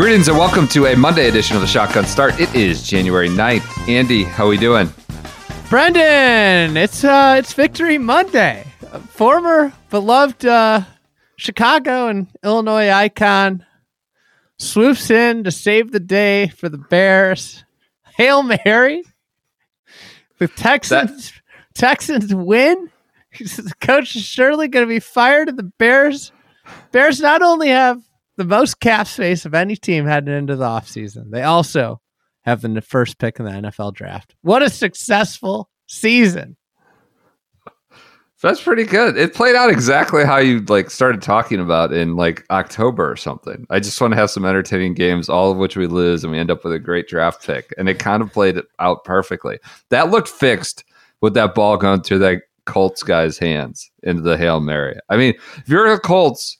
Greetings and welcome to a Monday edition of the Shotgun Start. It is January 9th. Andy, how are we doing? Brendan, it's uh, it's Victory Monday. Former beloved uh, Chicago and Illinois icon swoops in to save the day for the Bears. Hail Mary. The Texans Texans win. The coach is surely going to be fired, and the Bears Bears not only have the most cap space of any team heading into the offseason, they also have the first pick in the NFL draft. What a successful season. That's pretty good. It played out exactly how you like started talking about in like October or something. I just want to have some entertaining games, all of which we lose, and we end up with a great draft pick. And it kind of played out perfectly. That looked fixed with that ball going through that Colts guy's hands into the Hail Mary. I mean, if you're the Colts,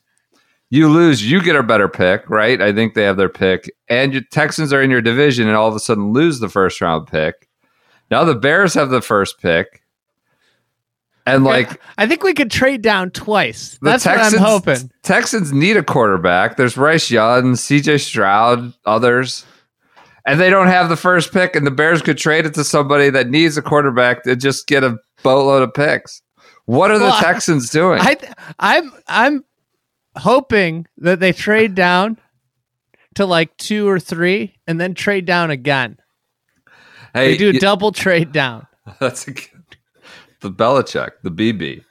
you lose, you get a better pick, right? I think they have their pick, and your Texans are in your division, and all of a sudden lose the first round pick. Now the Bears have the first pick, and like I think we could trade down twice. the That's Texans, what I'm hoping. Texans need a quarterback. There's Bryce Young, C.J. Stroud, others, and they don't have the first pick, and the Bears could trade it to somebody that needs a quarterback to just get a boatload of picks. What are Well, the Texans doing? I I'm I'm hoping that they trade down to like two or three, and then trade down again. hey, They do a you- double trade down. That's a, good- the Belichick, the BB.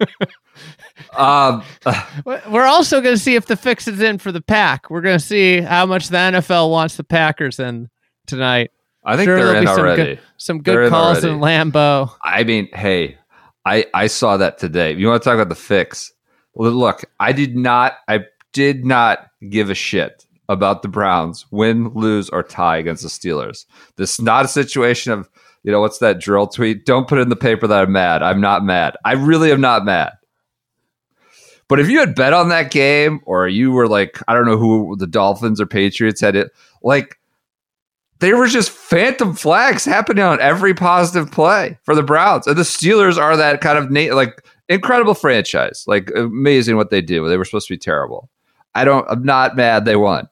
um, We're also going to see if the fix is in for the pack. We're going to see how much the NFL wants the Packers in tonight. I think Sure, they're in be some already. good- Some good in calls in already. Lambeau. I mean, hey, I I saw that today. You want to talk about the fix? Well, Look, I did not. I did not give a shit about the Browns win, lose, or tie against the Steelers. This is not a situation of you know what's that drill tweet? Don't put in the paper that I'm mad. I'm not mad. I really am not mad. But if you had bet on that game, or you were like, I don't know who the Dolphins or Patriots had it, like there were just phantom flags happening on every positive play for the Browns. And the Steelers are that kind of na- like incredible franchise. Like amazing what they do. They were supposed to be terrible. I don't I'm not mad they won.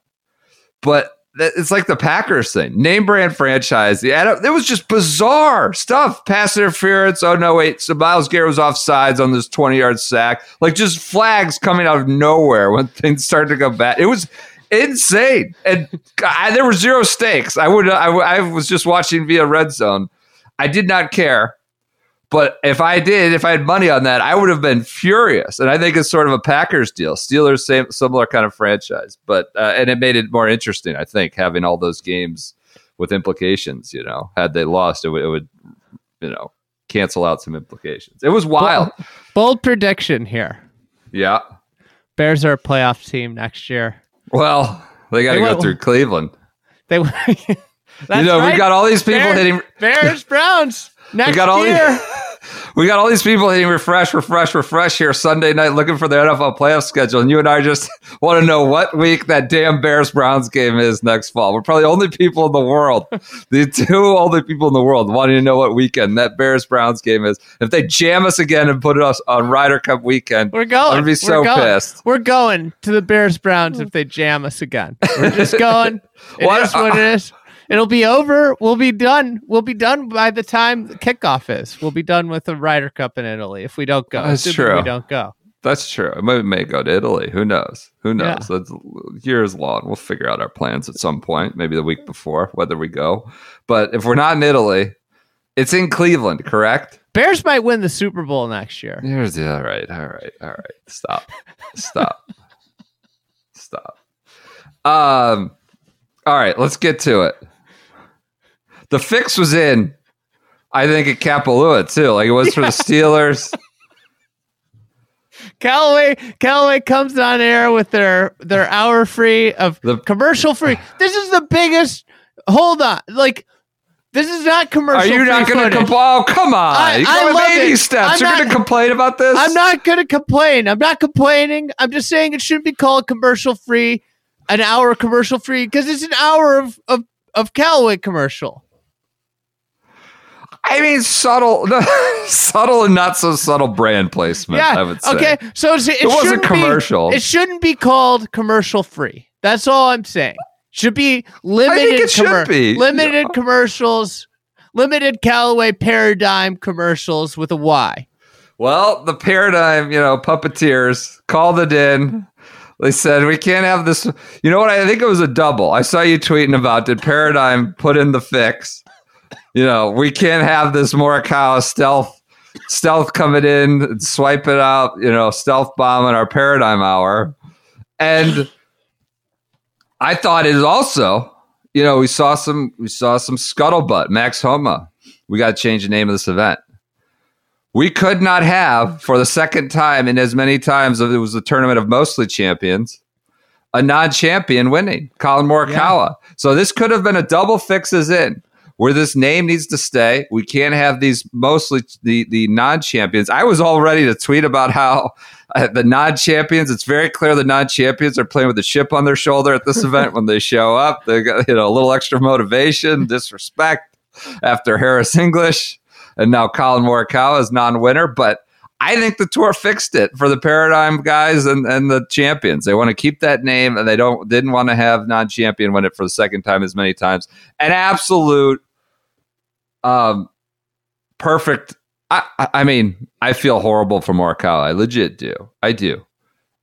But it's like the Packers thing. Name brand franchise. The it was just bizarre stuff. Pass interference. Oh no, wait. So Myles Garrett was off sides on this 20 yard sack. Like just flags coming out of nowhere when things started to go bad. It was insane. And I, there were zero stakes. I would I, I was just watching via red zone. I did not care. But if I did, if I had money on that, I would have been furious. And I think it's sort of a Packers deal. Steelers, same similar kind of franchise, but uh, and it made it more interesting. I think having all those games with implications. You know, had they lost, it would, it would you know, cancel out some implications. It was wild. Bold prediction here. Yeah. Bears are a playoff team next year. Well, they got to go went- through Cleveland. They, you know, we got all these people Bears, hitting. Bears Browns next We got all year. these, we got all these people hitting refresh, refresh, refresh here Sunday night looking for the NFL playoff schedule, and you and I just want to know what week that damn Bears Browns game is next fall. We're probably the only people in the world, the two only people in the world wanting to know what weekend that Bears Browns game is. If they jam us again and put us on Ryder Cup weekend, We're going. I'm gonna be We're so going. pissed. We're going to the Bears Browns if they jam us again. We're just going. It is What- what it is. It'll be over. We'll be done. We'll be done by the time the kickoff is. We'll be done with the Ryder Cup in Italy if we don't go. That's true. We don't go. That's true. We may go to Italy. Who knows? Who knows? Yeah. That's years long. We'll figure out our plans at some point, maybe the week before, whether we go. But if we're not in Italy, it's in Cleveland, correct? Bears might win the Super Bowl next year. Here's the all right, all right, all right. Stop. Stop. Stop. Um all right, let's get to it. The fix was in, I think, at Kapalua too. Like it was for the Steelers. Callaway Callaway comes on air with their their hour free of The- commercial free. This is the biggest. Hold on, like this is not commercial. Are you not going to complain? Oh, come on. I- you I love baby it. steps. I'm You're going to complain about this? I'm not going to complain. I'm not complaining. I'm just saying it shouldn't be called commercial free, an hour commercial free because it's an hour of of of Callaway commercial. I mean, subtle, subtle and not so subtle brand placement. yeah. I would say. Okay. So it's, it, It wasn't shouldn't be- commercial. it shouldn't be called commercial free. That's all I'm saying. Should be limited. it should be. limited commercials. Limited Callaway Paradym commercials with a Y. Well, the Paradym, you know, puppeteers called it in. They said we can't have this. You know what? I think it was a double. I saw you tweeting about did Paradym put in the fix? You know, we can't have this Morikawa stealth stealth coming in, and swipe it out. You know, stealth bomb in our Paradym hour, and I thought it is also. You know, we saw some we saw some scuttlebutt. Max Homa. We got to change the name of this event we could not have for the second time in as many times as it was a tournament of mostly champions a non-champion winning collin morikawa so this could have been a double fixes in where this name needs to stay we can't have these mostly the the non-champions i was all ready to tweet about how uh, the non-champions it's very clear the non-champions are playing with a chip on their shoulder at this event when they show up they got you know a little extra motivation disrespect after harris english and now Collin Morikawa is non-winner. But I think the tour fixed it for the Paradym guys and, and the champions. They want to keep that name, and they don't didn't want to have non-champion win it for the second time as many times. An absolute, um, perfect. I, I- mean, I feel horrible for Morikawa. I legit do. I do.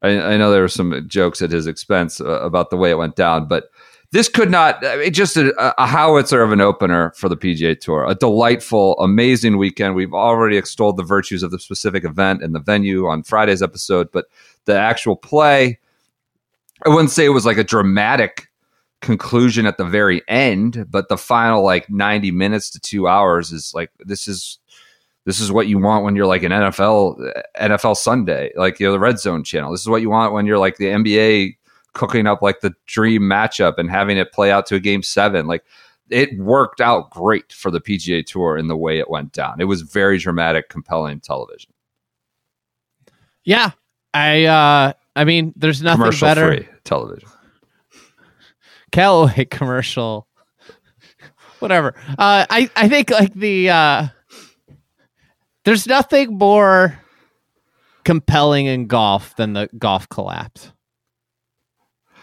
I, I know there were some jokes at his expense uh, about the way it went down, but this could not I mean, just a, a howitzer of an opener for the PGA Tour. A delightful, amazing weekend. We've already extolled the virtues of the specific event and the venue on Friday's episode, but the actual play, I wouldn't say it was like a dramatic conclusion at the very end, but the final like 90 minutes to two hours is like this is this is what you want when you're like an NFL NFL Sunday, like you know the Red Zone channel. This is what you want when you're like the NBA cooking up like the dream matchup and having it play out to a game seven. Like it worked out great for the PGA Tour in the way it went down. It was very dramatic, compelling television, Yeah. I uh I mean there's nothing better television. Callaway commercial. Whatever. Uh I I think like the uh there's nothing more compelling in golf than the golf collapse.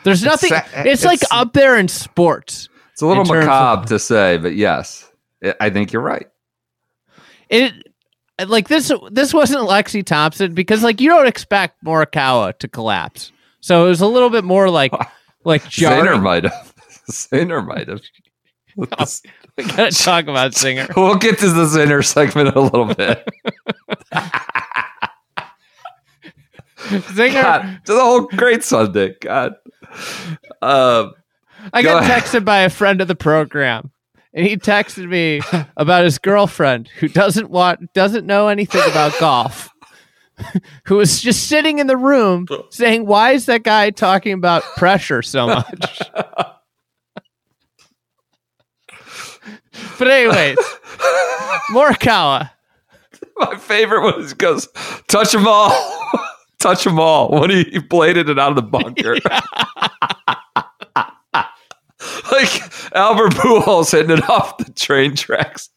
There's nothing sa- it's, like it's- up there in sports. It's a little macabre of- to say, but yes, I- I think you're right. It like this this wasn't Lexi Thompson because like you don't expect Morikawa to collapse. So it was a little bit more like like Zinger jarring. might have. Zinger might have. We gotta talk about Zinger. We'll get to the Zinger segment a little bit. Zinger God, to the whole great Sunday. God. Um, I Go got ahead. texted by a friend of the program, and he texted me about his girlfriend who doesn't want doesn't know anything about golf. who was just sitting in the room saying, "Why is that guy talking about pressure so much?" but anyways, Morikawa. my favorite one is he goes, touch them all. touch them all. When he, he bladed it out of the bunker. like Albert Pujols hitting it off the train tracks.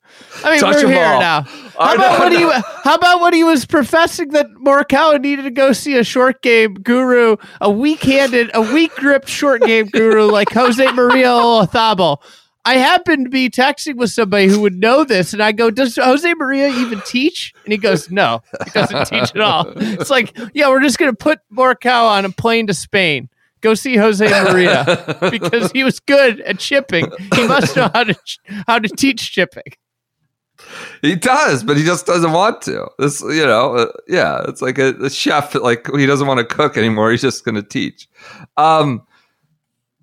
I mean, Touch we're here all. now. I How about know, when I he? How about when he was professing that Morikawa needed to go see a short game guru, a weak-handed, a weak-gripped short game guru like Jose Maria Olazabal? I happened to be texting with somebody who would know this, and I go, "Does Jose Maria even teach?" And he goes, "No, he doesn't teach at all." It's like, yeah, we're just gonna put Morikawa on a plane to Spain. Go see Jose Maria because he was good at chipping. He must know how to how to teach chipping. He does, but he just doesn't want to. This, you know, uh, yeah, it's like a, a chef. Like he doesn't want to cook anymore. He's just going to teach. Um,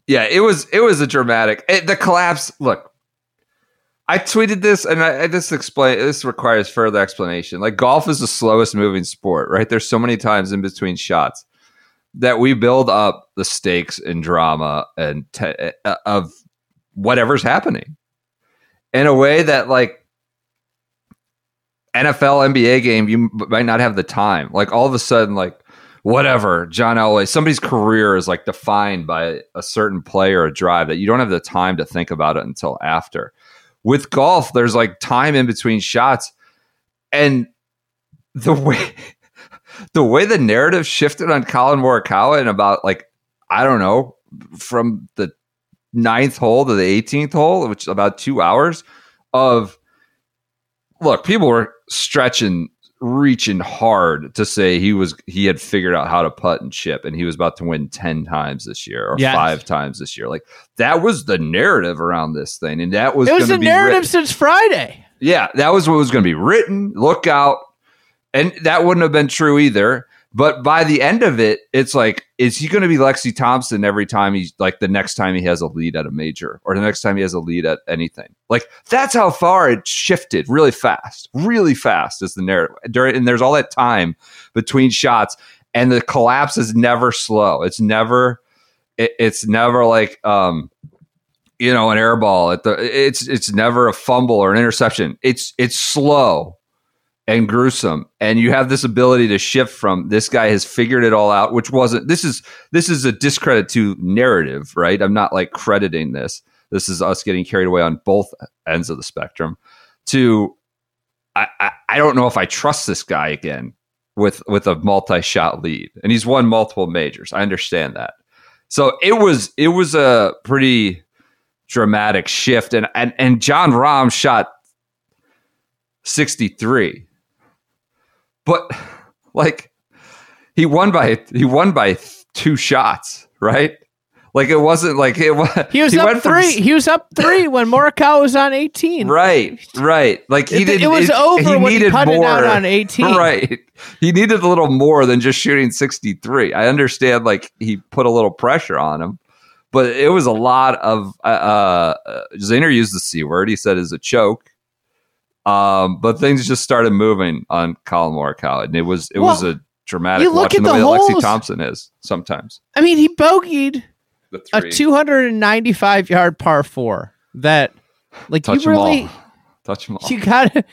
yeah, it was it was a dramatic. It, the collapse. Look, I tweeted this, and I, I just explain. This requires further explanation. Like golf is the slowest moving sport, right? There's so many times in between shots that we build up the stakes and drama and te- uh, of whatever's happening in a way that like NFL, NBA game, you might not have the time. Like all of a sudden, like whatever, John Elway, somebody's career is like defined by a certain play or a drive that you don't have the time to think about it until after. With golf, there's like time in between shots, and the way the way the narrative shifted on Collin Morikawa in about like I don't know from the ninth hole to the 18th hole, which is about two hours of look, people were stretching, reaching hard to say he was he had figured out how to putt and chip, and he was about to win ten times this year or Yes. five times this year. Like that was the narrative around this thing, and that was It was be narrative written- since Friday. yeah, that was what was going to be written. Look out. And that wouldn't have been true either. But by the end of it, it's like, is he going to be Lexi Thompson every time he's like the next time he has a lead at a major or the next time he has a lead at anything? Like, that's how far it shifted really fast, really fast is the narrative. During, and there's all that time between shots, and the collapse is never slow. It's never, it, it's never like, um, you know, an air ball at the it's it's never a fumble or an interception. It's it's slow and gruesome. And you have this ability to shift from this guy has figured it all out, which wasn't this is this is a discredit to narrative, right? I'm not like crediting this. This is us getting carried away on both ends of the spectrum. To I, I, I don't know if I trust this guy again with with a multi-shot lead. And he's won multiple majors. I understand that. So it was it was a pretty dramatic shift and and, and Jon Rahm shot 63 but like he won by he won by two shots right like it wasn't like it was He was went up from three. he was up three when Morikawa was on eighteen. right right like he It, didn't it was over he when he needed cut it more out on eighteen. right he needed a little more than just shooting 63 i understand like he put a little pressure on him but it was a lot of uh, uh used the c word he said is a choke um but things just started moving on Collin Morikawa and it was it was a dramatic you look watching at the, the way that Lexi Thompson is sometimes. I mean, he bogeyed a 295 yard par four that like touch you them really all. Touch them all. You got it.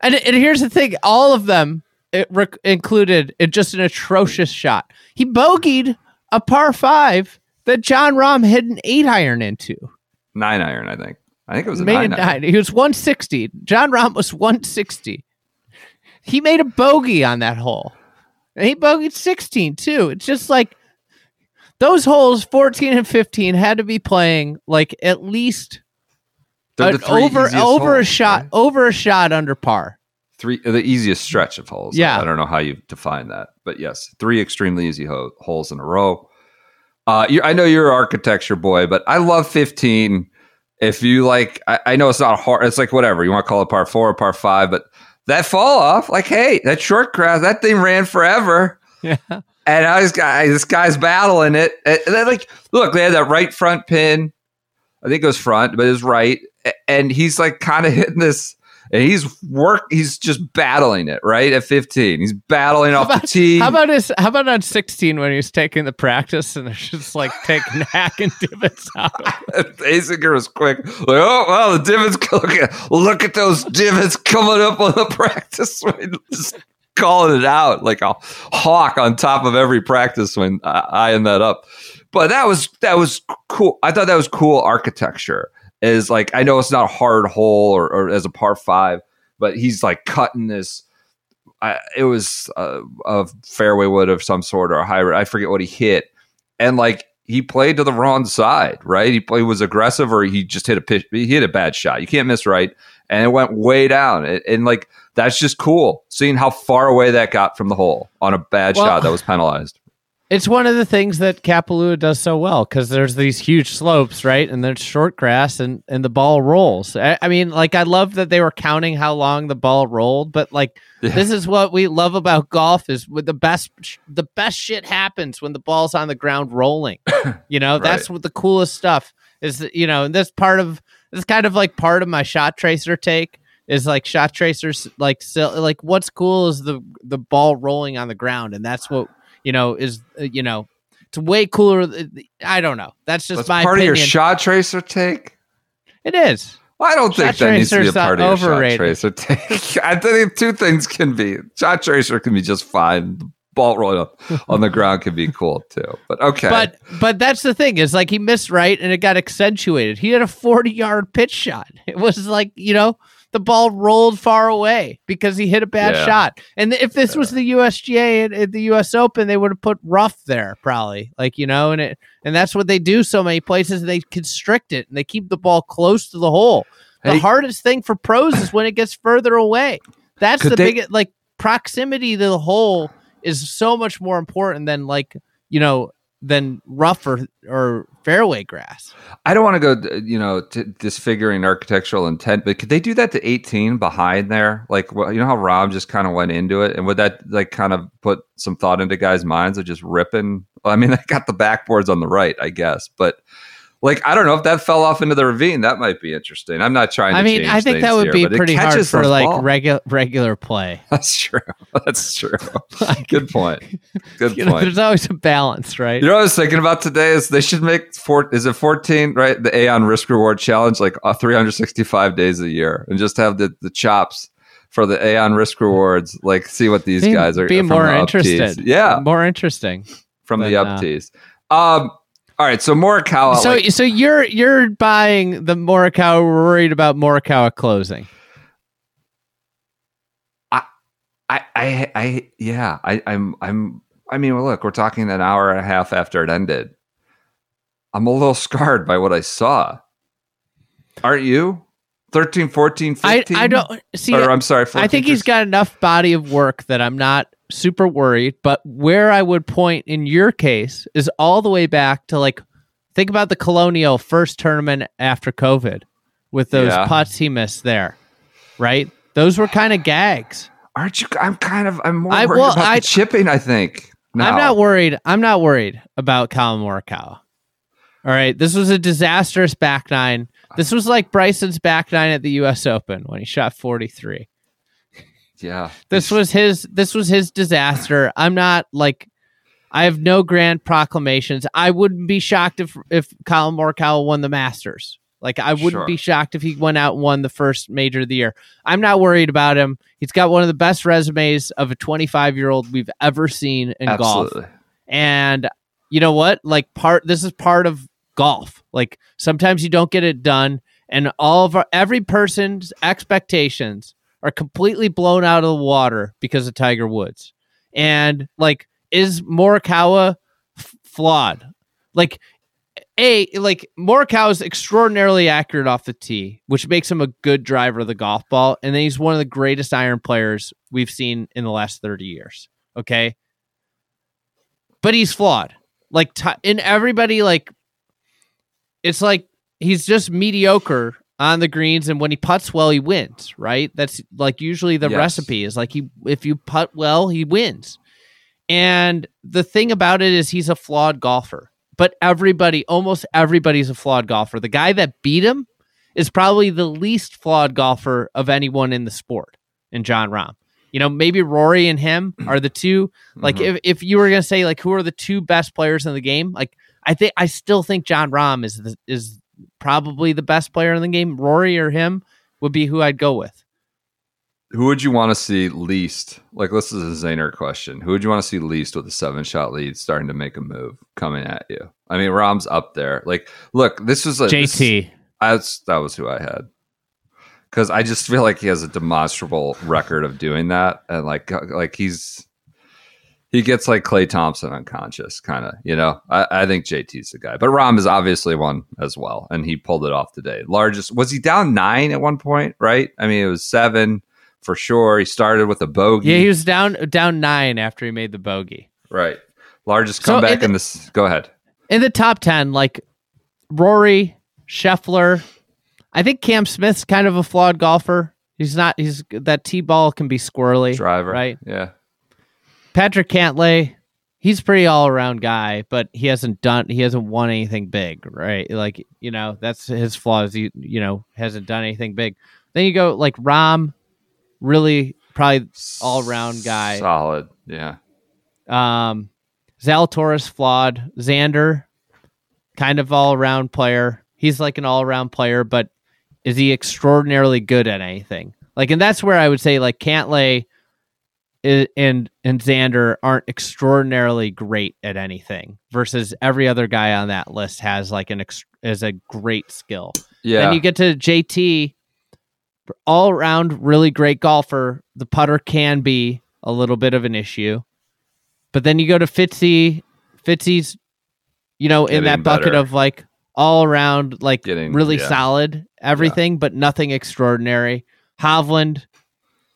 and, and here's the thing all of them it rec- included it just an atrocious shot. He bogeyed a par five that jon Rahm hit an eight iron into. Nine iron I think I think it was a made nine, nine he was 160 jon Rahm was 160 he made a bogey on that hole and he bogeyed 16 too it's just like those holes 14 and 15 had to be playing like at least the an three over over a shot right? over a shot under par three the easiest stretch of holes. Yeah. I don't know how you define that, but yes, three extremely easy ho- holes in a row. Uh, I know you're an architecture boy, but I love 15. If you like, I, I know it's not hard. It's like whatever you want to call it, par four or par five, but that fall off, like, hey, that short grass, that thing ran forever. yeah And I was guy, this guy's battling it. And then, like, look, they had that right front pin. I think it was front, but it was right. And he's like kind of hitting this, and he's work. He's just battling it right at 15. He's battling off the tee. How about his? How about on sixteen when he's taking the practice and they're just like taking hack and divots out? Azinger was quick. Like, oh well, the divots. Look at look at those divots coming up on the practice. Just calling it out like a hawk on top of every practice swing, uh, eyeing that up. But that was that was cool. I thought that was cool architecture. Is like I know it's not a hard hole or, or as a par five, but he's like cutting this. I, it was a, a fairway wood of some sort or a hybrid. I forget what he hit, and like he played to the wrong side, right? He, play, was aggressive, or he just hit a pitch. He hit a bad shot. You can't miss right, and it went way down. And, and like that's just cool seeing how far away that got from the hole on a bad Well- shot that was penalized. It's one of the things that Kapalua does so well because there's these huge slopes, right? And there's short grass and, and the ball rolls. I, I mean, like, I love that they were counting how long the ball rolled, but like, Yeah. this is what we love about golf is with the best, the best shit happens when the ball's on the ground rolling. You know, that's what the coolest stuff is, you know, and that's part of this kind of like part of my shot tracer take is like shot tracers like so, like what's cool is the the ball rolling on the ground and that's what you know is uh, you know it's way cooler. I don't know. That's just That's my part opinion. of your shot tracer take. it is. I don't think Shot that needs to be a part of your shot overrated. tracer take. I think two things can be shot tracer can be just fine. The ball rolling up on the ground can be cool too. But okay, But but that's the thing is like he missed right and it got accentuated. He had a 40 yard pitch shot. It was like, you know, the ball rolled far away because he hit a bad Yeah. shot. And if this was the USGA and, and the US Open, they would have put rough there probably. Like, you know, and it and that's what they do so many places. They constrict it and they keep the ball close to the hole. The Hey. hardest thing for pros is when it gets further away. That's the they- biggest like proximity to the hole is so much more important than like, you know, than rough or, or fairway grass. I don't want to go, you know, to disfiguring architectural intent, but could they do that to 18 behind there? Like, well, you know how Rob just kind of went into it, and would that like kind of put some thought into guys' minds of just ripping? Well, I mean, I got the backboards on the right, I guess, but like, I don't know if that fell off into the ravine. That might be interesting. I'm not trying. to I mean, I think that would here, be pretty hard for like regular regular play. That's true. That's true. Like, Good point. Good you know, point. there's always a balance, right? You know what I was thinking about today is they should make four. Is it fourteen? Right, the Aon Risk Reward Challenge, like uh, three hundred sixty-five days a year, and just have the the chops for the Aon Risk Rewards. Like, see what these Being- guys are from more the interested. Yeah, more interesting. from the than, up uh, tees. Um. All right, so Morikawa. so like, so you're you're buying the Morikawa worried about Morikawa closing. I, I, I, yeah, I, I'm, I'm. I mean, well, look, we're talking an hour and a half after it ended. I'm a little scarred by what I saw. Aren't you? 13, 14, 15? I I don't see. or I'm sorry. 14, I think he's 15. got enough body of work that I'm not super worried. But where I would point in your case is all the way back to like think about the Colonial first tournament after COVID with those Yeah. putts he missed there, right? Those were kind of gags. Aren't you? I'm kind of. I'm more I- worried well, about I- the chipping. I think. I'm not worried. I'm not worried about Collin Morikawa. All right, this was a disastrous back nine. This was like Bryson's back nine at the U.S. Open when he shot 43. Yeah. This was his. This was his disaster. I'm not like. I have no grand proclamations. I wouldn't be shocked if if Collin Morikawa won the Masters. Like I wouldn't Sure. be shocked if he went out and won the first major of the year. I'm not worried about him. He's got one of the best resumes of a 25 year old we've ever seen in golf. And you know what? Like part this is part of golf. Like sometimes you don't get it done and all of our every person's expectations are completely blown out of the water because of Tiger Woods. And like is Morikawa f- flawed? Like a like Morikawa is extraordinarily accurate off the tee, which makes him a good driver of the golf ball, and then he's one of the greatest iron players we've seen in the last 30 years. Okay? but he's flawed. Like ti in everybody, like it's like he's just mediocre on the greens, and when he puts well, he wins. Right? That's like usually the Yes. recipe is like he if you putt well, he wins. And the thing about it is he's a flawed golfer. But everybody, almost everybody's a flawed golfer. The guy that beat him is probably the least flawed golfer of anyone in the sport, in Jon Rahm. You know, maybe Rory and him are the two like Mhm. if, if you were gonna say like who are the two best players in the game, like I think I still think Jon Rahm is the, is probably the best player in the game. Rory or him would be who I'd go with. Who would you want to see least? Like, this is a Zaner question. Who would you want to see least with a seven shot lead starting to make a move coming at you? I mean, Rahm's up there. Like, look, this was a this- JT. That's that was who I had. Because I just feel like he has a demonstrable record of doing that, and like like he's he gets like Klay Thompson unconscious, kind of. You know, I, I think JT's the guy, but Rahm is obviously one as well, and he pulled it off today. Largest was he down nine at one point? Right? I mean, it was seven for sure. He started with a bogey. Yeah, he was down down nine after he made the bogey. right. Largest So comeback in the- in this. Go ahead. In the top ten, like Rory, Scheffler, I think Cam Smith's kind of a flawed golfer. He's not. He's that tee ball can be squirrely. Driver. right? Yeah. Patrick Cantlay, he's a pretty all around guy, but he hasn't done he hasn't won anything big, right? Like you know that's his flaws. He you know hasn't done anything big. Then you go like Rahm, really probably all around guy. Solid. Yeah. Um, Zalatoris flawed. Xander, kind of all around player. He's like an all around player, but is he extraordinarily good at anything? Like, and that's where I would say like Cantlay and and Xander aren't extraordinarily great at anything. Versus every other guy on that list has like an ex- is a great skill. Yeah. Then you get to JT, all around really great golfer. The putter can be a little bit of an issue, but then you go to Fitzy. Fitzy's, you know, in that bucket better. of like all around, like Getting- really yeah. solid everything, but nothing extraordinary. Hovland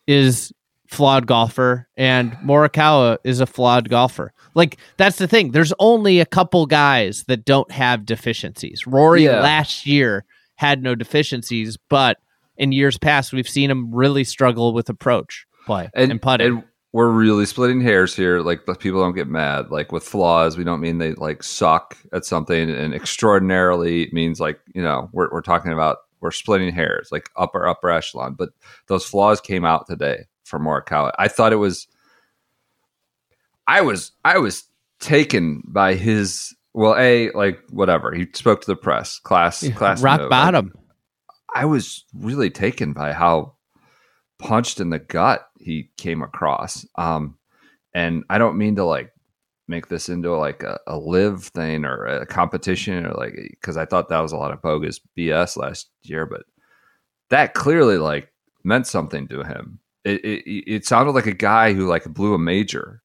is flawed golfer, and Morikawa is a flawed golfer. Like that's the thing. There's only a couple guys that don't have deficiencies. Rory Yeah. last year had no deficiencies, but in years past we've seen him really struggle with approach play and, and, putting. and we're really splitting hairs here. Like the people don't get mad. Like with flaws, we don't mean they like suck at something, and extraordinarily means like you know we're we're talking about we're splitting hairs, like upper upper echelon. But those flaws came out today for Morikawa. I thought it was. I was I was taken by his well a like whatever he spoke to the press class class rock note. bottom. I was really taken by how punched in the gut he came across. Um, and I don't mean to like make this into like a, a live thing or a competition or like because I thought that was a lot of bogus BS last year, but that clearly like meant something to him. It it, it sounded like a guy who like blew a major.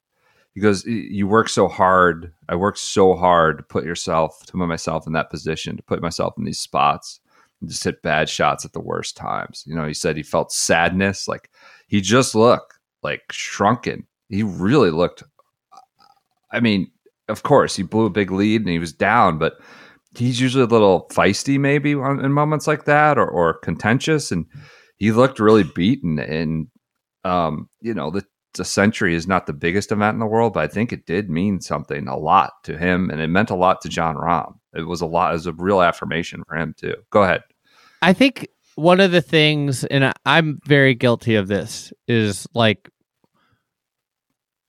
He goes, "You work so hard. I worked so hard to put yourself, to put myself in that position, to put myself in these spots." and just hit bad shots at the worst times. You know, he said he felt sadness. Like he just looked like shrunken. He really looked. I mean, of course, he blew a big lead and he was down, but he's usually a little feisty, maybe in moments like that, or, or contentious. And he looked really beaten. And um, you know, the the Sentry is not the biggest event in the world, but I think it did mean something a lot to him, and it meant a lot to Jon Rahm. It was a lot. Was a real affirmation for him too. Go ahead. I think one of the things, and I'm very guilty of this, is like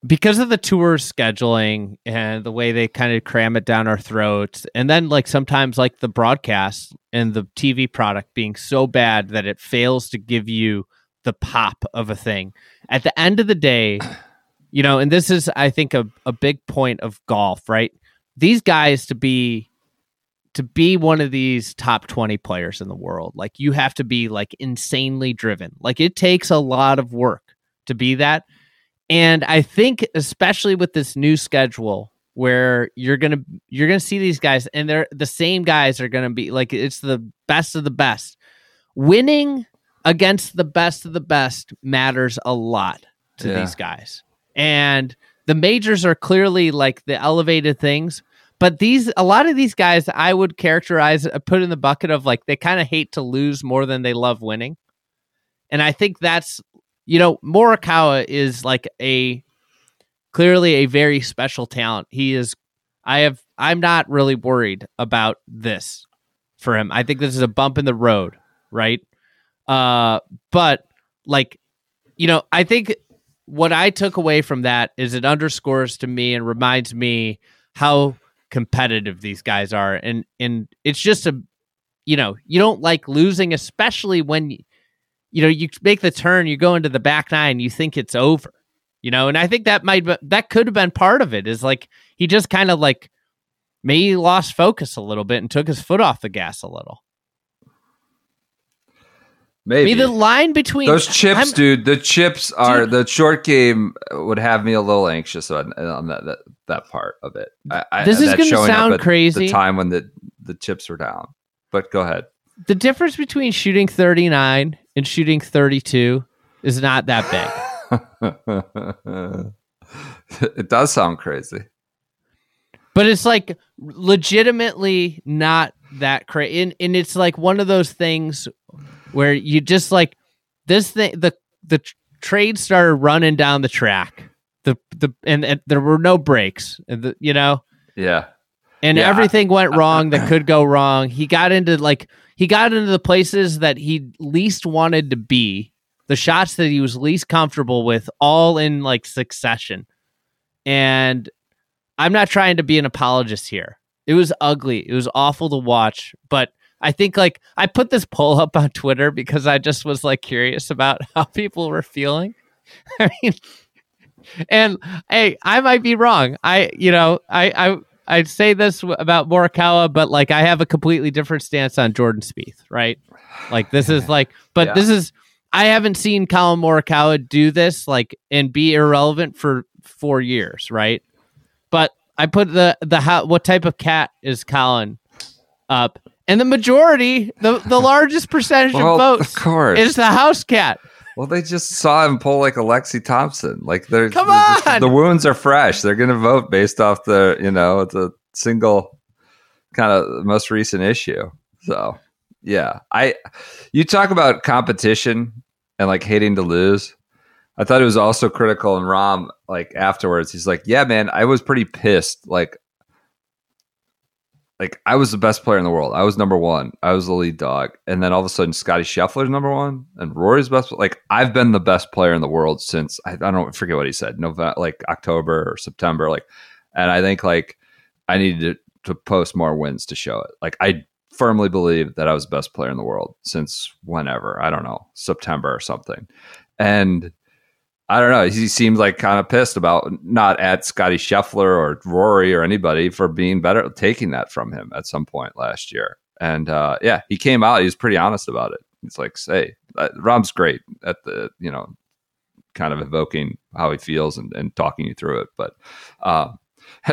because of the tour scheduling and the way they kind of cram it down our throats, and then like sometimes like the broadcast and the TV product being so bad that it fails to give you the pop of a thing. At the end of the day, you know, and this is, I think, a, a big point of golf, right? These guys to be to be one of these top 20 players in the world like you have to be like insanely driven like it takes a lot of work to be that and i think especially with this new schedule where you're gonna you're gonna see these guys and they're the same guys are gonna be like it's the best of the best winning against the best of the best matters a lot to Yeah. these guys. And the majors are clearly like the elevated things but these a lot of these guys i would characterize uh, put in the bucket of like they kind of hate to lose more than they love winning. And i think that's you know morikawa is like a clearly a very special talent. He is i have i'm not really worried about this for him. I think this is a bump in the road right uh but like you know i think what i took away from that is it underscores to me and reminds me how competitive these guys are. And and it's just a you know you don't like losing especially when you know you make the turn you go into the back nine you think it's over you know? And i think that might that could have been part of it is like he just kind of like maybe lost focus a little bit and took his foot off the gas a little I Maybe mean, the line between those chips, I'm- dude. The chips are Dude. the short game would have me a little anxious on, on that, that that part of it. I, I, This is gonna sound crazy. The time when the the chips were down, but go ahead. the difference between shooting 39 and shooting 32 is not that big. it does sound crazy. but it's like legitimately not that crazy. And, and it's like one of those things where you just like this thing, the, the tr- trade started running down the track, The the and, and there were no brakes. And the, you know, Yeah. and Yeah, I- everything went wrong that could go wrong. He got into like he got into the places that he least wanted to be, the shots that he was least comfortable with, all in like succession. And I'm not trying to be an apologist here. It was ugly. It was awful to watch, but I think like I put this poll up on Twitter because I just was like curious about how people were feeling. I mean, and hey, I might be wrong. I, you know, I, I, I'd say this about Morikawa, but like I have a completely different stance on Jordan Spieth, right? Like this is like, but Yeah. this is I haven't seen Collin Morikawa do this like and be irrelevant for four years, right? But I put the the how what type of cat is Collin up, and the majority, the the largest percentage Well, of of course. is the house cat. Well, they just saw him pull like a Lexi Thompson. Like they're Come they're just- on! the wounds are fresh. They're going to vote based off the you know the single kind of most recent issue. So yeah, I you talk about competition and like hating to lose. I thought it was also critical in Rahm like afterwards. He's like, "Yeah, man, I was pretty pissed. Like, like I was the best player in the world. I was number one. I was the lead dog, and then all of a sudden, Scotty Scheffler's number one, and Rory's best. Like, I've been the best player in the world since I, I don't forget what he said, November, like October or September, like, and I think like I needed to, to post more wins to show it. Like, I firmly believe that I was the best player in the world since whenever I don't know September or something, and I don't know. He seemed like kind of pissed about not at Scotty Scheffler or Rory or anybody for being better, taking that from him at some point last year. And uh, yeah, he came out. He was pretty honest about it. He's like, "Say, uh, Rahm's great at the you know, kind of evoking how he feels and, and talking you through it." But um,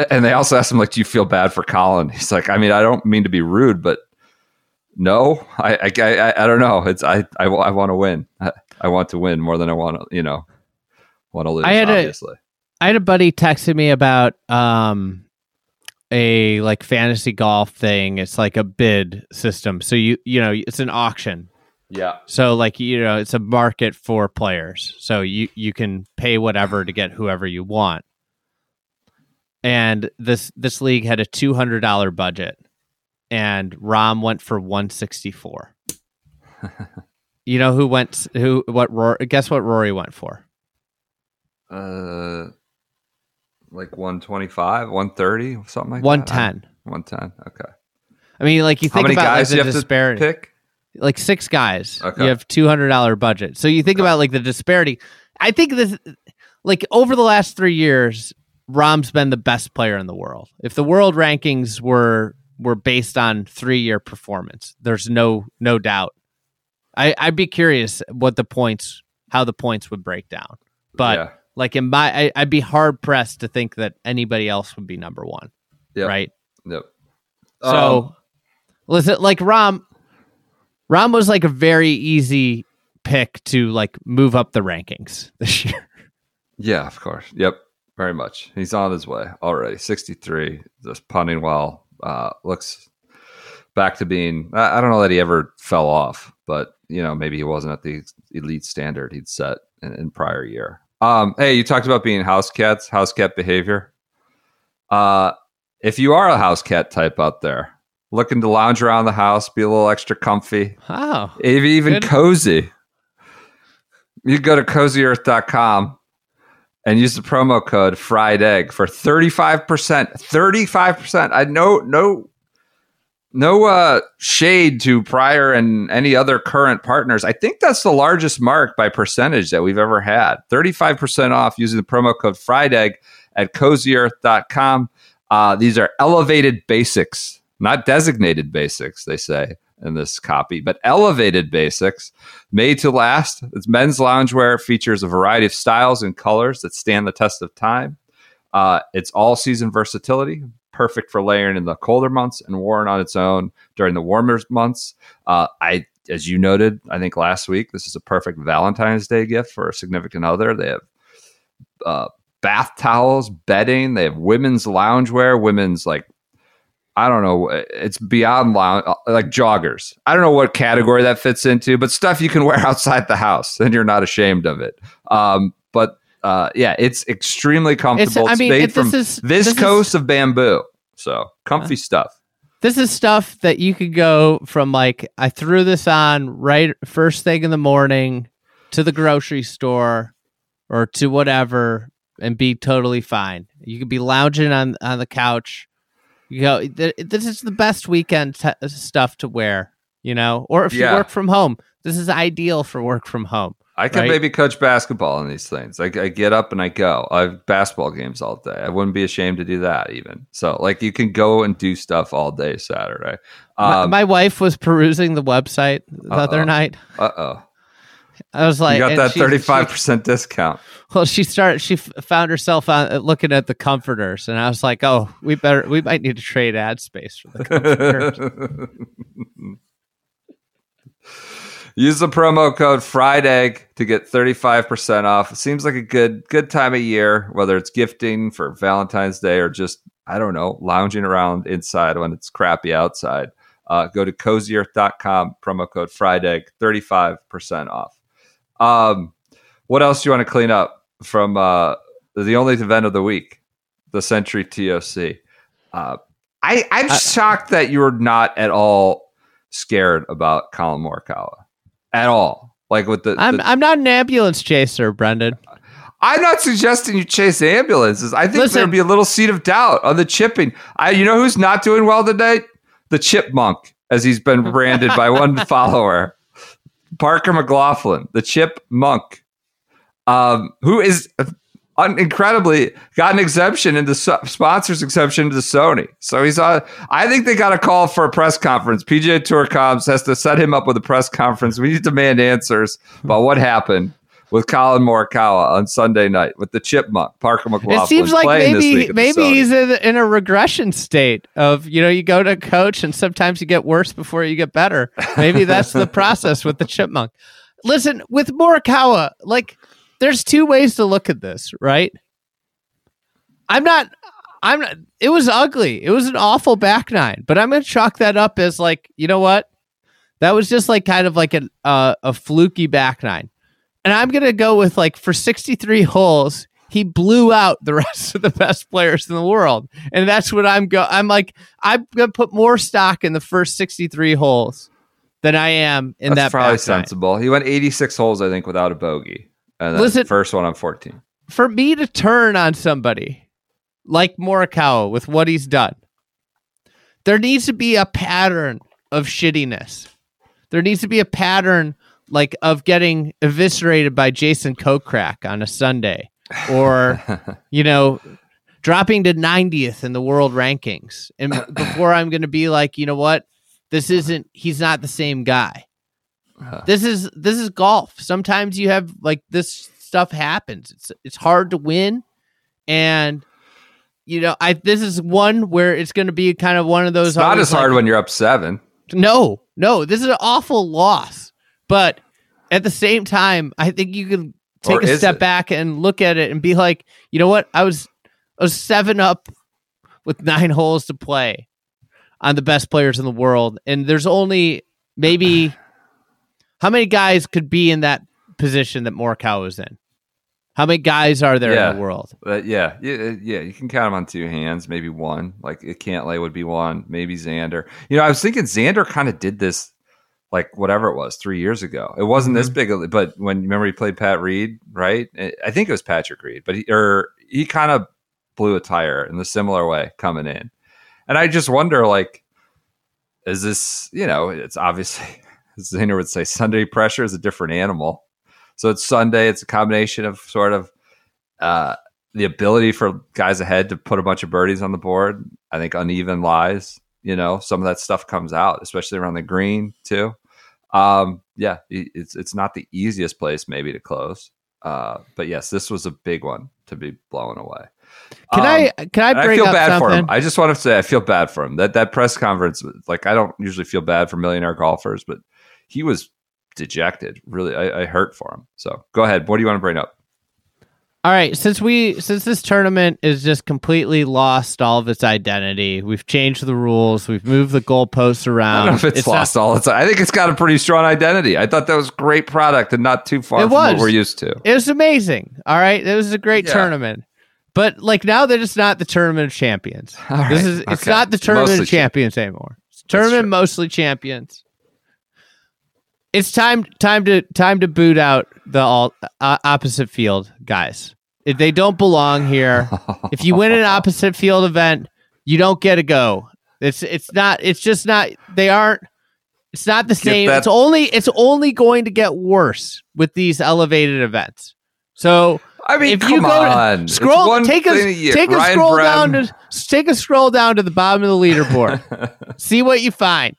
and they also asked him like, "Do you feel bad for Collin?" He's like, "I mean, I don't mean to be rude, but." No, I, I, I, I don't know. It's I, I, I want to win. I, I want to win more than I want to, you know, to lose. I had a- obviously. I had a buddy texting me about um a like fantasy golf thing. It's like a bid system. So you you know it's an auction. yeah, So like you know it's a market for players. So you you can pay whatever to get whoever you want. And this this league had a two hundred dollar budget, and Rahm went for one sixty four. you know who went who what Rory? Guess what Rory went for? Uh, like one twenty five, one thirty, something like One that. ten. One ten. Okay. I mean, like you think How many about guys like, the you have disparity. to pick? like six guys. Okay. You have two hundred dollar budget. So you think about like the disparity. I think this, like over the last three years, Rahm's been the best player in the world. If the world rankings were were based on three year performance, there's no no doubt. I I'd be curious what the points, how the points would break down. But yeah. Like in my, I, I'd be hard pressed to think that anybody else would be number one. Yep. Right. Yep. So, Um, listen, like Rahm, Rahm was like a very easy pick to like move up the rankings this year. yeah, of course. Yep. Very much. He's on his way already. Sixty three. Just punting well. Uh, looks back to being. I, I don't know that he ever fell off, but you know maybe he wasn't at the elite standard he'd set in, in prior year. Um, hey, you talked about being house cats, house cat behavior. Uh, if you are a house cat type out there, looking to lounge around the house, be a little extra comfy, Oh, even even Good. cozy. You go to cozyearth.com and use the promo code fried egg for 35%. 35%. I know no no uh shade to prior and any other current partners. I think that's the largest mark by percentage that we've ever had. 35% off using the promo code fried egg at cozyearth.com. Uh, these are elevated basics, not designated basics, they say in this copy, but elevated basics made to last. It's men's loungewear, features a variety of styles and colors that stand the test of time. Uh, it's all season versatility, perfect for layering in the colder months and worn on its own during the warmer months. Uh, I, as you noted, I think last week, this is a perfect Valentine's Day gift for a significant other. They have uh, bath towels, bedding. They have women's loungewear, women's like I don't know. It's beyond lounge, like joggers. I don't know what category that fits into, but stuff you can wear outside the house and you're not ashamed of it. Um, but uh, yeah, it's extremely comfortable. I It's, mean, made it- from this is- this is- viscose of bamboo, so comfy stuff. This is stuff that you could go from like I threw this on right first thing in the morning to the grocery store or to whatever and be totally fine. You could be lounging on on the couch. You go. th- This is the best weekend t- stuff to wear. You know, or if Yeah. you work from home, this is ideal for work from home. I could Right. maybe coach basketball in these things. Like I get up and I go. I have basketball games all day. I wouldn't be ashamed to do that even. So like you can go and do stuff all day Saturday. My, Um, my wife was perusing the website the other Uh-oh. night. uh oh, I was like, you got that thirty five percent discount. Well, she started. She f- found herself on uh, looking at the comforters, and I was like, "Oh, we better. We might need to trade ad space for the comforters." Use the promo code FRIEDEGG to get 35% off. It seems like a good good time of year, whether it's gifting for Valentine's Day or just, I don't know, lounging around inside when it's crappy outside. Uh, go to cozyearth.com, promo code FRIEDEGG, 35% off. Um, what else do you want to clean up from uh, the only event of the week, the Sentry TOC? Uh, I, I'm shocked that you're not at all scared about Collin Morikawa at all. Like with the, I'm the- I'm not an ambulance chaser, Brendan. I'm not suggesting you chase ambulances. I think Listen. there'd be a little seed of doubt on the chipping. I, you know who's not doing well today? The chipmunk, as he's been branded by one follower, Parker McLachlin, the chipmunk, um, who is incredibly got an exemption into so- sponsors exemption into Sony. So he's on. I think they got a call for a press conference. PGA Tour comms has to set him up with a press conference. We need to demand answers about what happened with Collin Morikawa on Sunday night with the chipmunk Parker McLachlin. it seems like playing this week maybe maybe he's in, in a regression state of you know you go to coach and sometimes you get worse before you get better. Maybe that's the process with the chipmunk. Listen, with Morikawa, like there's two ways to look at this, right? I'm not. I'm not. It was ugly. It was an awful back nine, but I'm gonna chalk that up as like you know what? That was just like kind of like an uh, a fluky back nine, and I'm gonna go with like for 63 holes, he blew out the rest of the best players in the world, and that's what I'm go. I'm like I'm gonna put more stock in the first 63 holes than I am in That's that probably back nine. sensible. He went 86 holes, I think, without a bogey. And Listen- first one on 14. for me to turn on somebody like Morikawa with what he's done, there needs to be a pattern of shittiness. There needs to be a pattern like of getting eviscerated by Jason Kokrak on a Sunday, or you know, dropping to 90th in the world rankings, and before I'm going to be like, you know what, this isn't. He's not the same guy. Uh-huh. This is this is golf. Sometimes you have like this stuff happens. It's it's hard to win, and you know I this is one where it's going to be kind of one of those. It's not as hard like- when you're up seven. no, no, this is an awful loss. But at the same time, I think you can Or take a step it? back and look at it and be like, you know what? I was I was seven up with nine holes to play on the best players in the world, and there's only maybe how many guys could be in that position that Morikawa was in? How many guys are there Yeah. in the world? But yeah, yeah, uh, yeah, you can count them on two hands, maybe one. Like it Cantlay would be one, maybe Xander. You know, I was thinking Xander kind of did this, like whatever it was, three years ago. It wasn't this mm-hmm. big, but when remember he played Pat Reed, right? I think it was Patrick Reed, but he or he kind of blew a tire in the similar way coming in, and I just wonder, like, is this? You know, it's obviously Xander would say Sunday pressure is a different animal. So it's Sunday. It's a combination of sort of uh, the ability for guys ahead to put a bunch of birdies on the board. I think uneven lies. You know, some of that stuff comes out, especially around the green too. Um, yeah, it's it's not the easiest place maybe to close, uh, but yes, this was a big one to be blown away. Can Um, I can I bring I feel up bad for him. I just want to say I feel bad for him. That that press conference, like I don't usually feel bad for millionaire golfers, but he was dejected. Really, I, I hurt for him. So go ahead. What do you want to bring up? All right, since we since this tournament is just completely lost all of its identity, we've changed the rules, we've moved the goalposts I around. don't know if it's, not- lost all its. I think it's got a pretty strong identity. I thought that was great product and not too far It from what we're used to. It was amazing. All right, it was a great Yeah. tournament. But like now, they're just not the tournament of champions. All This right, is it's okay. not the tournament Mostly of champions anymore. It's tournament mostly champions. It's time time to time to boot out the all uh, opposite field guys. If they don't belong here, if you win an opposite field event, you don't get a go. It's it's not. It's just not. They aren't. It's not the same. that- It's only. It's only going to get worse with these elevated events. So I mean, if you go on. to scroll, take a year. take a Ryan scroll Brehm- down to take a scroll down to the bottom of the leaderboard. see what you find.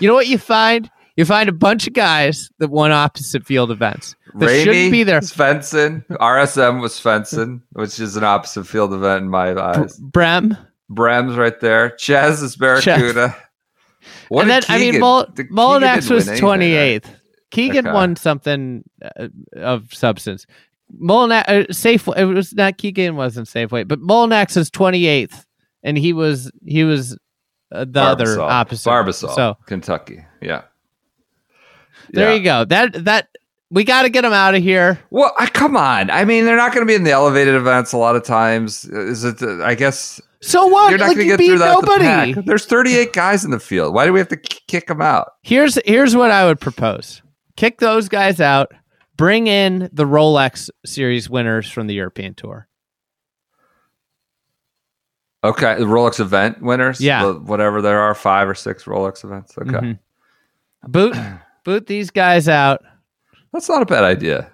You know what you find? You find a bunch of guys that won opposite field events. That shouldn't be there. Svensson, RSM was Svensson, which is an opposite field event in my eyes. Brehm. Brehm's right there. Chez is Barracuda. What and then did I mean, Keegan- Mul- Mullinax was 28th. anything, right? Keegan Okay. won something uh, of substance. Mullinax uh, safe. It was not Keegan wasn't Safeway, but Mullinax is twenty eighth, and he was he was uh, the other opposite. Barbasol, So Kentucky. Yeah. There Yeah. you go. That that we got to get them out of here. Well, I, come on. I mean, they're not going to be in the elevated events a lot of times. Is it? uh, I guess So what? you're not like going to get through that. with the nobody. There's 38 guys in the field. Why do we have to kick them out? Here's here's what I would propose: kick those guys out. Bring in the Rolex Series winners from the European Tour. Okay, the Rolex event winners. Yeah. Whatever there are, five or six Rolex events. Okay, Mhm. Boot boot these guys out. that's not a bad idea.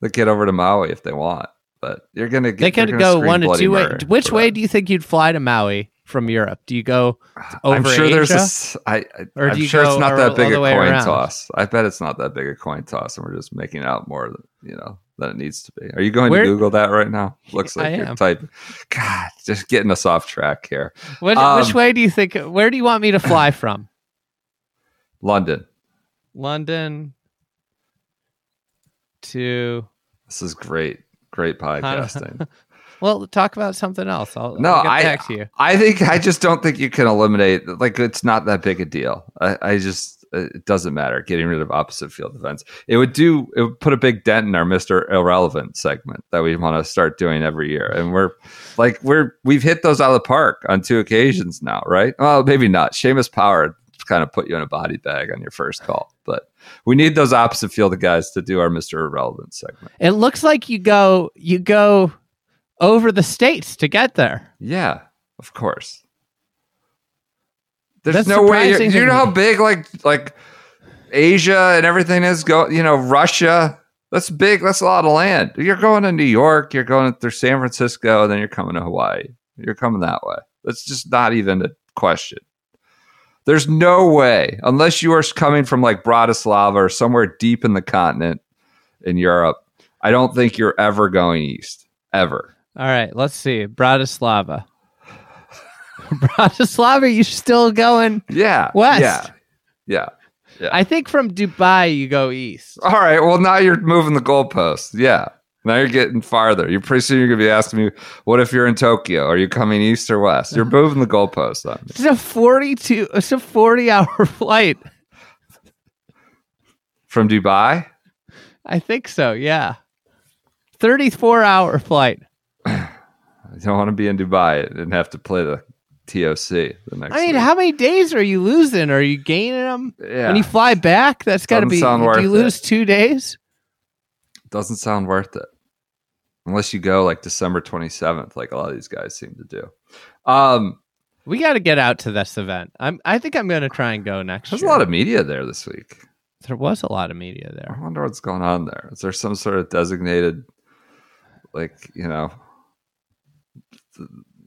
They get over to Maui if they want, but you're gonna get. They they're could gonna go one to two way. Which way that. do you think you'd fly to Maui from Europe? Do you go over I'm sure there's a. Asia? I, I, Or do I'm sure it's not that big a coin around? toss. I bet it's not that big a coin toss, and we're just making out more, than, you know, than it needs to be. Are you going Where- to Google that right now? Looks like I you're am. typing. God, just getting us off track here. Which, Um, which way do you think? Where do you want me to fly from? London. London to This is great. Great podcasting. well, talk about something else. I'll, No, I'll get I- back to you. I think I just don't think you can eliminate like it's not that big a deal. I, I just it doesn't matter getting rid of opposite field events. It would do it would put a big dent in our Mister Irrelevant segment that we want to start doing every year, and we're like we're we've hit those out of the park on two occasions now, right? Well, maybe not. Seamus Power kind of put you in a body bag on your first call, but we need those opposite field guys to do our Mister Irrelevant segment. It looks like you go you go over the states to get there. Yeah, of course. There's That's no way. you're- Do you know how big like like Asia and everything is? Go, you know, Russia. That's big. That's a lot of land. You're going to New York. You're going through San Francisco, and then you're coming to Hawaii. You're coming that way. That's just not even a question. There's no way, unless you are coming from like Bratislava or somewhere deep in the continent in Europe. I don't think you're ever going east, ever. All right, let's see. Bratislava. Bratislava, you still going? Yeah, West. Yeah, yeah. I think from Dubai you go east. All right. Well, now you're moving the goalposts. Yeah. Now you're getting farther. You're pretty soon you're gonna be asking me, "What if you're in Tokyo? Are you coming east or west?" You're uh-huh. moving the goalposts on me. It's a forty-two. It's a forty-hour flight. from Dubai. I think so. Yeah, thirty-four hour flight. I don't want to be in Dubai and have to play the TOC the next. I mean, week. how many days are you losing? Are you gaining them Yeah, when you fly back? That's got to Doesn't be. sound Do worth you it. lose two days? doesn't sound worth it unless you go like December 27th, like a lot of these guys seem to do. Um, We got to get out to this event. I'm. I think I'm going to try and go next there's year. a lot of media there this week. There was a lot of media there. I wonder what's going on there. Is there some sort of designated, like you know,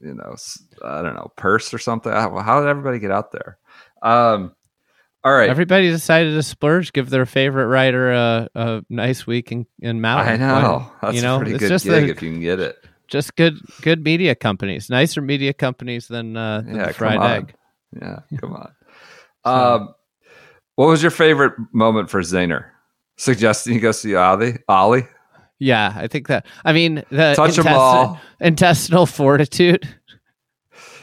you know, I don't know, purse or something? How, how did everybody get out there? Um, all right, Everybody decided to splurge, give their favorite writer a, a nice week in, in Maui. I know that's you know, a pretty it's good just gig the- if you can get it. just good good media companies, nicer media companies than, uh, than Yeah, the fried egg. Yeah, come on. Um, what was your favorite moment for Zinger? Suggesting you go see Ali? Ollie? Yeah, I think that. I mean, the Touch 'em intesti- all. intestinal fortitude.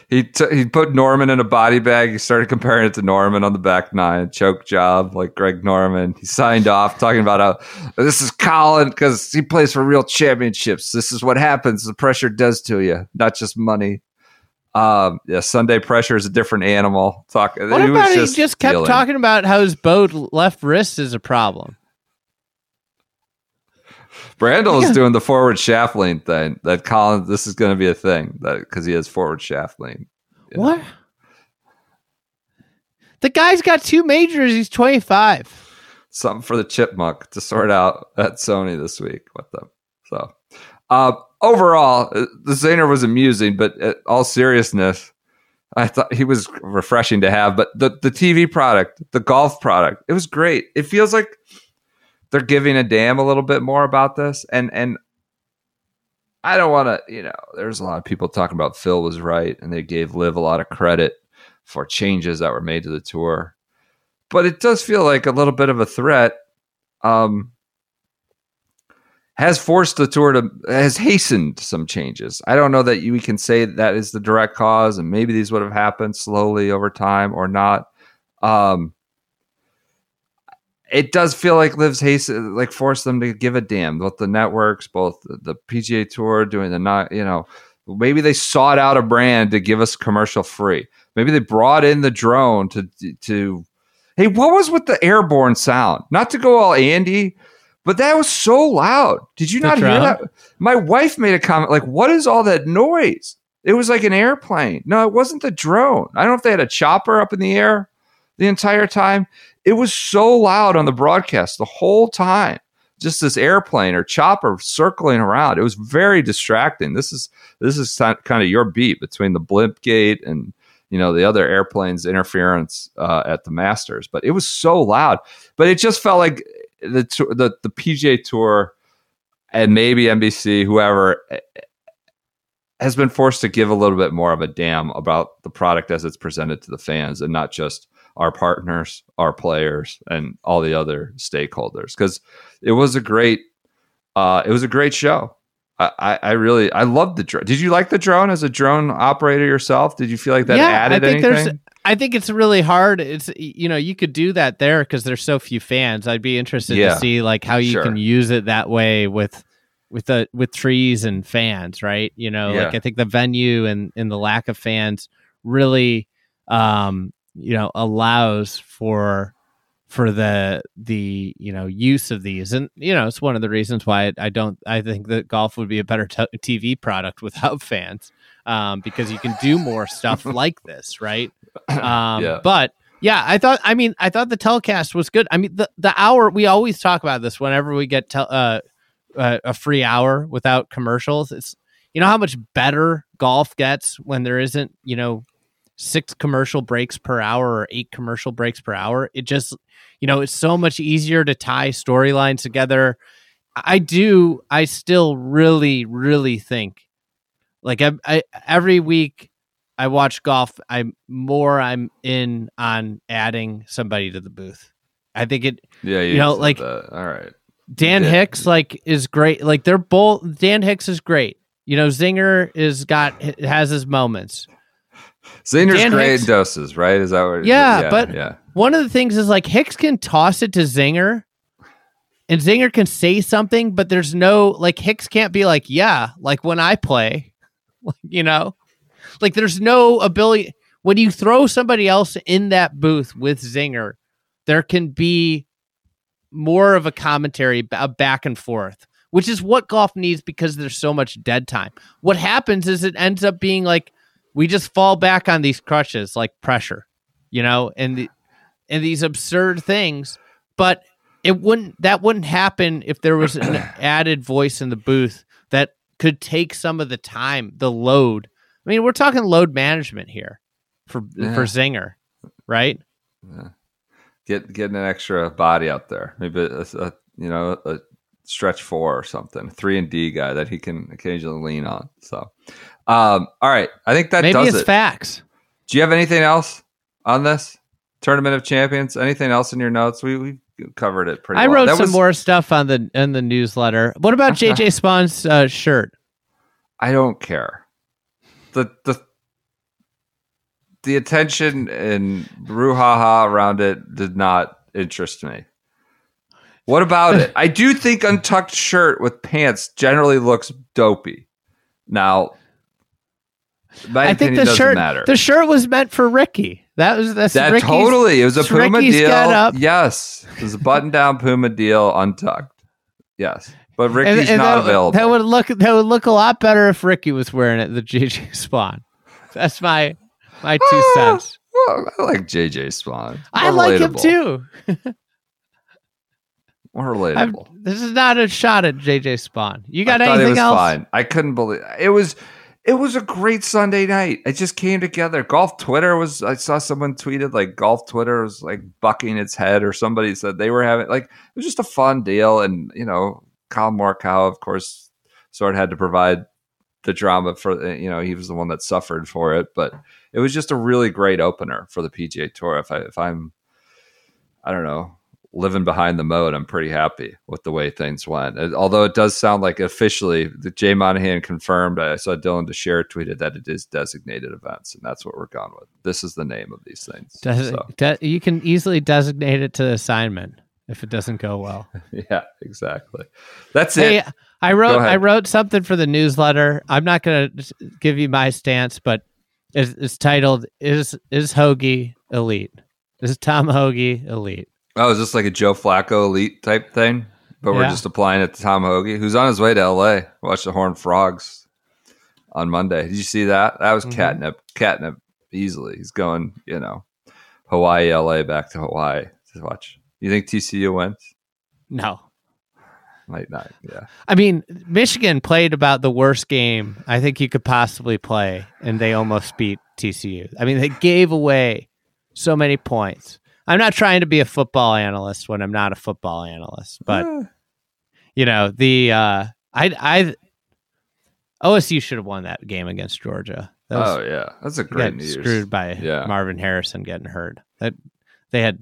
He t- he put Norman in a body bag. He started comparing it to Norman on the back nine, choke job like Greg Norman. He signed off talking about how this is Collin because he plays for real championships. This is what happens. The pressure does to you, not just money. Um, yeah, Sunday pressure is a different animal. Talk. What about he just kept feeling. talking about how his bowed left wrist is a problem? Brandel is doing the forward shaft lean thing. That Collin, this is going to be a thing that because he has forward shaft lean. you know. What? The guy's got two majors. He's 25. something for the chipmunk to sort out at Sony this week with them. So, uh, overall, uh, the Zinger was amusing, but at all seriousness, I thought he was refreshing to have. But the the TV product, the golf product, it was great. It feels like they're giving a damn a little bit more about this, and and I don't want to, you know, there's a lot of people talking about Phil was right, and they gave Liv a lot of credit for changes that were made to the tour but it does feel like a little bit of a threat. Um, has forced the tour to has hastened some changes. I don't know that you, we can say that is the direct cause, and maybe these would have happened slowly over time or not. Um, it does feel like Liv's haste like forced them to give a damn. Both the networks, both the, PGA Tour doing the not, you know, maybe they sought out a brand to give us commercial free. Maybe they brought in the drone to to Hey, what was with the airborne sound? Not to go all Andy, but that was so loud. Did you The not hear that? My wife made a comment like, "What is all that noise?" It was like an airplane. No, it wasn't the drone. I don't know if they had a chopper up in the air the entire time. It was so loud on the broadcast the whole time. Just this airplane or chopper circling around. It was very distracting. This is this is kind of your beat between the blimp gate and you know the other airplanes interference uh, at the Masters, but it was so loud. But it just felt like the the the PGA Tour and maybe NBC, whoever, eh, has been forced to give a little bit more of a damn about the product as it's presented to the fans, and not just our partners, our players, and all the other stakeholders. Because it was a great, uh, it was a great show. I, I really I love the drone. Did you like the drone as a drone operator yourself? Did you feel like that yeah, added I think anything? there's. I think it's really hard. It's you know you could do that there because there's so few fans. I'd be interested Yeah. to see like how you Sure. can use it that way with with the with trees and fans, right? You know, Yeah. like I think the venue and and the lack of fans really, um, you know, allows for for the the you know use of these. And you know it's one of the reasons why I don't I think that golf would be a better t- TV product without fans um, because you can do more stuff like this right? Um, Yeah. but yeah I thought I mean I thought the telecast was good. I mean the the hour we always talk about this whenever we get tel- uh, uh, a free hour without commercials. It's you know how much better golf gets when there isn't you know six commercial breaks per hour or eight commercial breaks per hour. It just, you know, it's so much easier to tie storylines together. I do, I still really, really think like I, I every week I watch golf, I'm more I'm in on adding somebody to the booth. I think it yeah, you, you know, like- that. all right. Dan Yeah. Hicks like is great. Like they're both Dan Hicks is great. You know, Zinger is got has his moments. Zinger's Dan great Hicks- doses, right? Is that what? Yeah, yeah but- yeah, One of the things is like Hicks can toss it to Zinger and Zinger can say something, but there's no like Hicks can't be like, yeah, like when I play, you know, like there's no ability when you throw somebody else in that booth with Zinger, there can be more of a commentary, a back and forth, which is what golf needs because there's so much dead time. What happens is it ends up being like we just fall back on these crutches like pressure, you know, and the, and these absurd things, but it wouldn't that wouldn't happen if there was an added voice in the booth that could take some of the time, the load. I mean, we're talking load management here for Yeah. for Zinger, right? Yeah. get getting an extra body out there. Maybe a, a you know a stretch four or something, three and D guy that he can occasionally lean on. So, um, all right, I think that Maybe it's it. facts. Do you have anything else on this? Tournament of Champions. Anything else in your notes? We we covered it pretty. Well. I well. wrote That some was- more stuff on the in the newsletter. What about JJ Spaun's uh, shirt? I don't care. The the the attention and brouhaha around it did not interest me. What about it? I do think untucked shirt with pants generally looks dopey. Now, my I think the doesn't shirt matter. the shirt was meant for Rickie. That was that's that Rickie's, totally it was a Puma Rickie's deal. Yes, it was a button down Puma deal untucked. Yes, but And- Rickie's and not that, available. That would look that would look a lot better if Rickie was wearing it. The JJ Spaun. That's my my two Ah, cents. Well, I like JJ Spaun. I like him too. More I'm- this is not a shot at JJ Spaun. You got I anything else? fine. I couldn't believe it was. It was a great Sunday night. It just came together. Golf Twitter was. I saw someone tweeted like golf Twitter was like bucking its head, or somebody said they were having like it was just a fun deal. And you know, Kyle Morikawa, of course, sort of had to provide the drama for you know he was the one that suffered for it, but it was just a really great opener for the PGA Tour. If I if I'm, I don't know, living behind the moat, I'm pretty happy with the way things went. Although it does sound like officially, the Jay Monahan confirmed. I saw Dylan Dethier tweeted that it is designated events, and that's what we're going with. This is the name of these things. Des- So, de- you can easily designate it to the assignment if it doesn't go well. yeah, exactly. That's Hey, it. I wrote. I wrote something for the newsletter. I'm not going to give you my stance, but it's, it's titled "Is Is Hoge Elite? Is Tom Hoge Elite?" Oh, is this like a Joe Flacco elite type thing? But we're just applying it to Tom Hoge, who's on his way to LA. Watch the Horned Frogs on Monday. Did you see that? That was Mhm. catnip. Catnip easily. He's going, you know, Hawaii, LA, back to Hawaii to watch. You think TCU wins? No, Might not. Yeah. I mean Michigan played about the worst game I think you could possibly play, and they almost beat TCU. I mean they gave away so many points. I'm not trying to be a football analyst when I'm not a football analyst, but you know the uh i i osu should have won that game against georgia that was, oh yeah, that's a great news. screwed by Yeah. marvin harrison getting hurt that they had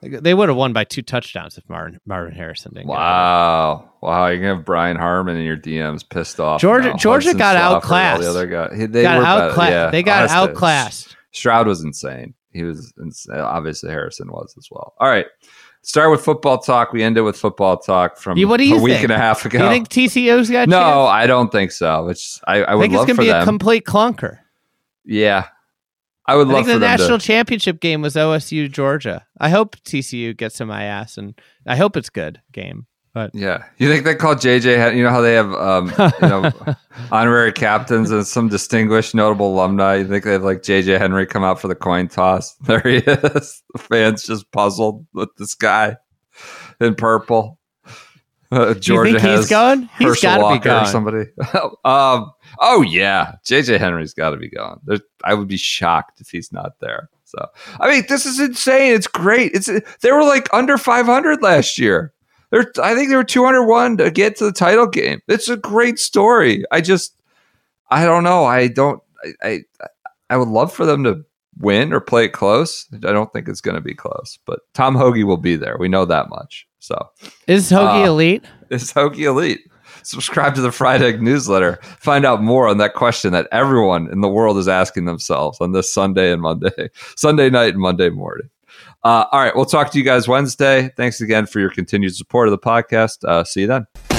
they would have won by two touchdowns if marvin marvin harrison didn't get hurt. Wow, wow! You're gonna have Brian Harman in your DMs pissed off. Georgia- now. Georgia Hudson got outclassed. The other guy, they got were outclassed Yeah, they got honestly, outclassed Stroud was insane. He was obviously Harrison was as well. All right, start with football talk. We ended with football talk from what do you a week think? and a half ago. do you think tcu's got no, chance? I don't think so. Which I, I i would think it's gonna be them. a complete clunker yeah, I would I love think the national to. championship game was OSU Georgia. I hope TCU gets in my ass, and I hope it's good game. But Yeah, you think they call JJ? You know how they have um, you know honorary captains and some distinguished notable alumni. You think they have like JJ Henry come out for the coin toss? There he is. The fans just puzzled with this guy in purple. Uh, do you Georgia think he's going? He's got to be gone. somebody. um, oh yeah, JJ Henry's got to be gone. There's, I would be shocked if he's not there. So I mean, this is insane. It's great. It's they were like under 500 last year. They're, I think they were 201 to get to the title game. It's a great story. I just, I don't know. I don't. I, I, I would love for them to win or play it close. I don't think it's going to be close, but Tom Hoge will be there. We know that much. So Is Hoge Uh, elite? it's Hokie Elite. Subscribe to the Fried Egg newsletter. Find out more on that question that everyone in the world is asking themselves on this Sunday and Monday, Sunday night and Monday morning. Uh, all right, we'll talk to you guys Wednesday. Thanks again for your continued support of the podcast. Uh, see you then.